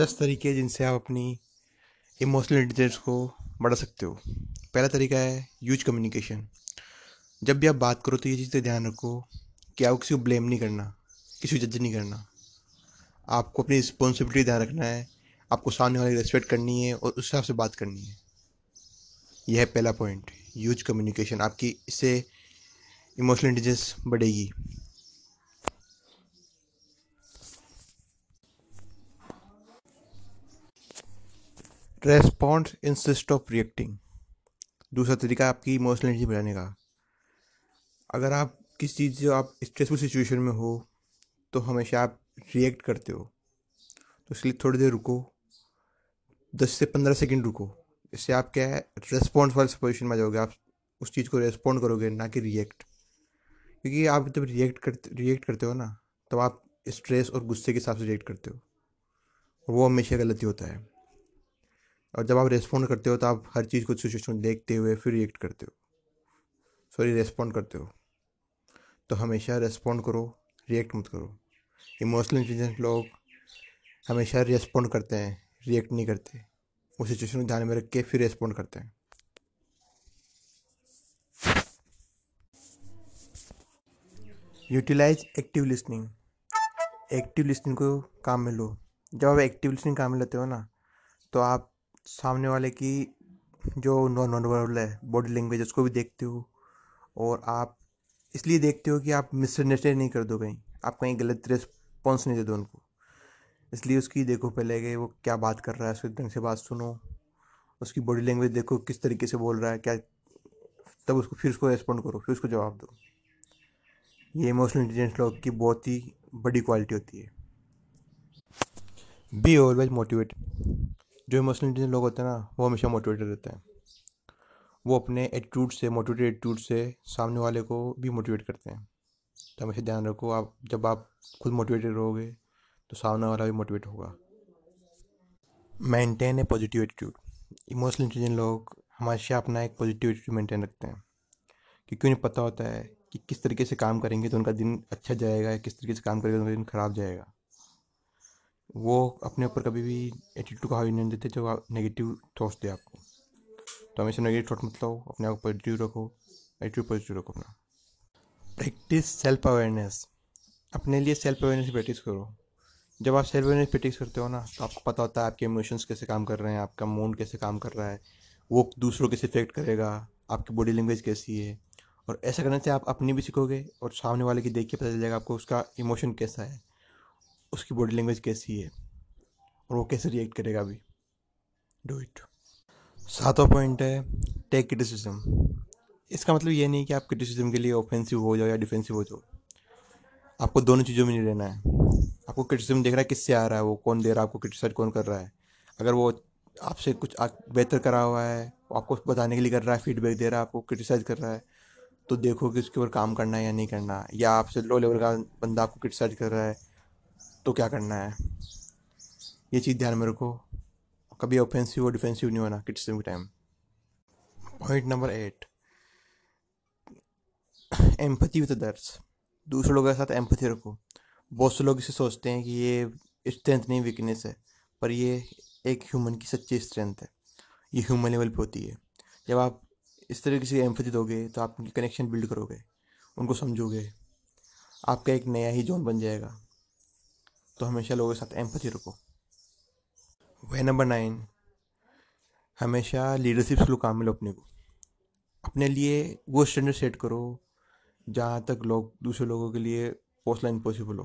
दस तरीके जिनसे आप अपनी इमोशनल इंटेलिजेंस को बढ़ा सकते हो। पहला तरीका है यूज़ कम्युनिकेशन जब भी आप बात करो तो ये चीज़ का ध्यान रखो कि आपको किसी को ब्लेम नहीं करना, किसी को जज नहीं करना। आपको अपनी रिस्पॉन्सिबिलिटी ध्यान रखना है, आपको सामने वाले रेस्पेक्ट करनी है और उस हिसाब से बात करनी है। यह है पहला पॉइंट यूज़ कम्युनिकेशन आपकी इससे इमोशनल इंटेलिजेंस बढ़ेगी। Respond insist of reacting. दूसरा तरीका आपकी इमोशनल एनर्जी बढ़ाने का। अगर आप किसी चीज़ से आप स्ट्रेसफुल सिचुएशन में हो तो हमेशा आप रिएक्ट करते हो। तो इसलिए थोड़ी देर रुको। दस से पंद्रह सेकंड रुको। इससे आप क्या है रेस्पॉन्स वाले पोजिशन में जाओगे। आप उस चीज़ को रेस्पॉन्ड करोगे, ना कि रिएक्ट क्योंकि आप जब रिएक्ट करते रिएक्ट करते हो ना, तब तो आप स्ट्रेस और गुस्से के हिसाब से रिएक्ट करते हो। और वो हमेशा गलती होता है। और जब आप रेस्पॉन्ड करते हो तो आप हर चीज़ को सिचुएशन देखते हुए फिर रिएक्ट करते हो। सॉरी रेस्पॉन्ड करते हो। तो हमेशा रेस्पॉन्ड करो रिएक्ट मत करो। इमोशनल इंटेलिजेंस लोग हमेशा रेस्पॉन्ड करते हैं रिएक्ट नहीं करते। वो सिचुएशन को ध्यान में रख के फिर रेस्पॉन्ड करते हैं। Utilise active listening active listening को काम में लो। जब आप एक्टिव लिसनिंग काम में लेते हो ना तो आप सामने वाले की जो नॉन वर्बल है बॉडी लैंग्वेज उसको भी देखते हो और आप इसलिए देखते हो कि आप मिसअंडरस्टैंड नहीं कर दो कहीं। आप कहीं गलत रिस्पॉन्स नहीं दे दो उनको। इसलिए उसकी देखो पहले कि वो क्या बात कर रहा है, उसके ढंग से बात सुनो। उसकी बॉडी लैंग्वेज देखो किस तरीके से बोल रहा है, क्या तब उसको फिर उसको रेस्पॉन्ड करो, फिर उसको जवाब दो। ये इमोशनल इंटेलिजेंस लोग की बहुत ही बड़ी क्वालिटी होती है। बी ऑलवेज मोटिवेटेड जो इमोशनल लोग होते हैं ना, वो हमेशा मोटिवेटेड रहते हैं। वो अपने एटीट्यूड से मोटिवेटेड एटीट्यूड से सामने वाले को भी मोटिवेट करते हैं। तो हमेशा ध्यान रखो, आप जब आप खुद मोटिवेटेड रहोगे तो सामने वाला भी मोटिवेट होगा। Maintain a positive attitude emotional intelligent लोग हमेशा अपना एक पॉजिटिव एटीट्यूड मेंटेन रखते हैं। क्योंकि उन्हें पता होता है कि किस तरीके से काम करेंगे तो उनका दिन अच्छा जाएगा या किस तरीके से काम करेंगे तो उनका दिन खराब जाएगा। वो अपने ऊपर कभी भी एटीट्यूड को हावी नहीं देते जो नेगेटिव थॉट्स दे आपको। तो हमेशा नेगेटिव थॉट मत लो अपने आप को पॉजिटिव रखो एटीट्यूड पॉजिटिव रखो अपना। प्रैक्टिस सेल्फ अवेयरनेस अपने लिए सेल्फ अवेयरनेस प्रैक्टिस करो। जब आप सेल्फ अवेयरनेस प्रैक्टिस करते हो ना तो आपको पता होता है आपके इमोशंस कैसे काम कर रहे हैं, आपका मूड कैसे काम कर रहा है, वो दूसरों कैसे इफ़ेक्ट करेगा, आपकी बॉडी लैंग्वेज कैसी है। और ऐसा करने से आप अपनी भी सीखोगे और सामने वाले की देख के पता चल जाएगा आपको उसका इमोशन कैसा है। उसकी बॉडी लैंग्वेज कैसी है? और वो कैसे रिएक्ट करेगा अभी? डू इट सातवां पॉइंट है टेक क्रिटिसिज्म इसका मतलब ये नहीं कि आप क्रिटिसिज्म के लिए ऑफेंसिव हो जाओ या डिफेंसिव हो जाओ। आपको दोनों चीज़ों में नहीं रहना है। आपको क्रिटिसिज्म देख रहा है किससे आ रहा है, वो कौन दे रहा है, आपको क्रिटिसाइज कौन कर रहा है। अगर वो आपसे कुछ बेहतर करा हुआ है आपको बताने के लिए कर रहा है फीडबैक दे रहा है, आपको क्रिटिसाइज कर रहा है तो देखो कि उसके ऊपर काम करना है या नहीं करना। या आपसे लो लेवल का बंदा आपको क्रिटिसाइज कर रहा है तो क्या करना है? ये चीज़ ध्यान में रखो। कभी ऑफेंसिव और डिफेंसिव नहीं होना क्रिटिसिज्म के time point number eight empathy with others दूसरे लोगों के साथ एम्पथी रखो। बहुत से लोग इसे सोचते हैं कि ये स्ट्रेंथ नहीं वीकनेस है। पर ये एक ह्यूमन की सच्ची स्ट्रेंथ है। ये ह्यूमन लेवल पे होती है। जब आप इस तरीके से एम्पथी दोगे तो आप उनकी कनेक्शन बिल्ड करोगे। उनको समझोगे। आपका एक नया ही जोन बन जाएगा। तो हमेशा लोगों के साथ एम्पथी रखो। वे नंबर नाइन हमेशा लीडरशिप स्किल काम लो अपने को। अपने लिए वो स्टैंडर्ड सेट करो, जहाँ तक लोग, दूसरे लोगों के लिए पहुँचना इम्पॉसिबल हो।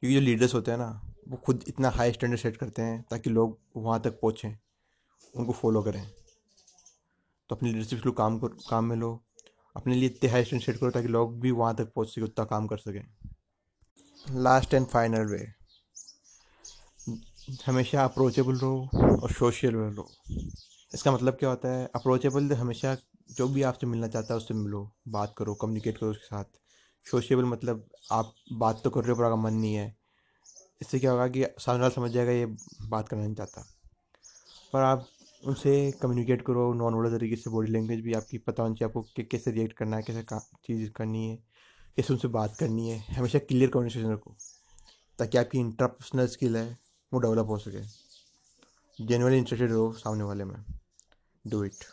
क्योंकि जो लीडर्स होते हैं ना, वो खुद इतना हाई स्टैंडर्ड सेट करते हैं ताकि लोग वहाँ तक पहुँचें, उनको फॉलो करें। तो अपनी लीडरशिप स्किल काम कर, काम में लो। अपने लिए इतने हाई स्टैंडर्ड सेट करो ताकि लोग भी वहाँ तक पहुँच सके, उतना काम कर सकें। लास्ट एंड फाइनल वे हमेशा अप्रोचेबल रहो और सोशल रहो। इसका मतलब क्या होता है? अप्रोचेबल हमेशा जो भी आपसे मिलना चाहता है उससे मिलो, बात करो कम्युनिकेट करो उसके साथ। सोशेबल मतलब आप बात तो कर रहे हो पर आपका मन नहीं है। इससे क्या होगा कि सामने वाला समझ जाएगा ये बात करना नहीं चाहता। पर आप उनसे कम्युनिकेट करो नॉन वर्बल तरीके से बॉडी लैंग्वेज भी आपकी पता होनी चाहिए आपको कि कैसे रिएक्ट करना है, कैसे चीज़ करनी है, कैसे उनसे बात करनी है। हमेशा क्लियर कम्युनिकेशन रखो, ताकि आपकी इंटरपर्सनल स्किल है वो डेवलप हो सके। जेनवली इंटरेस्टेड हो सामने वाले में। Do it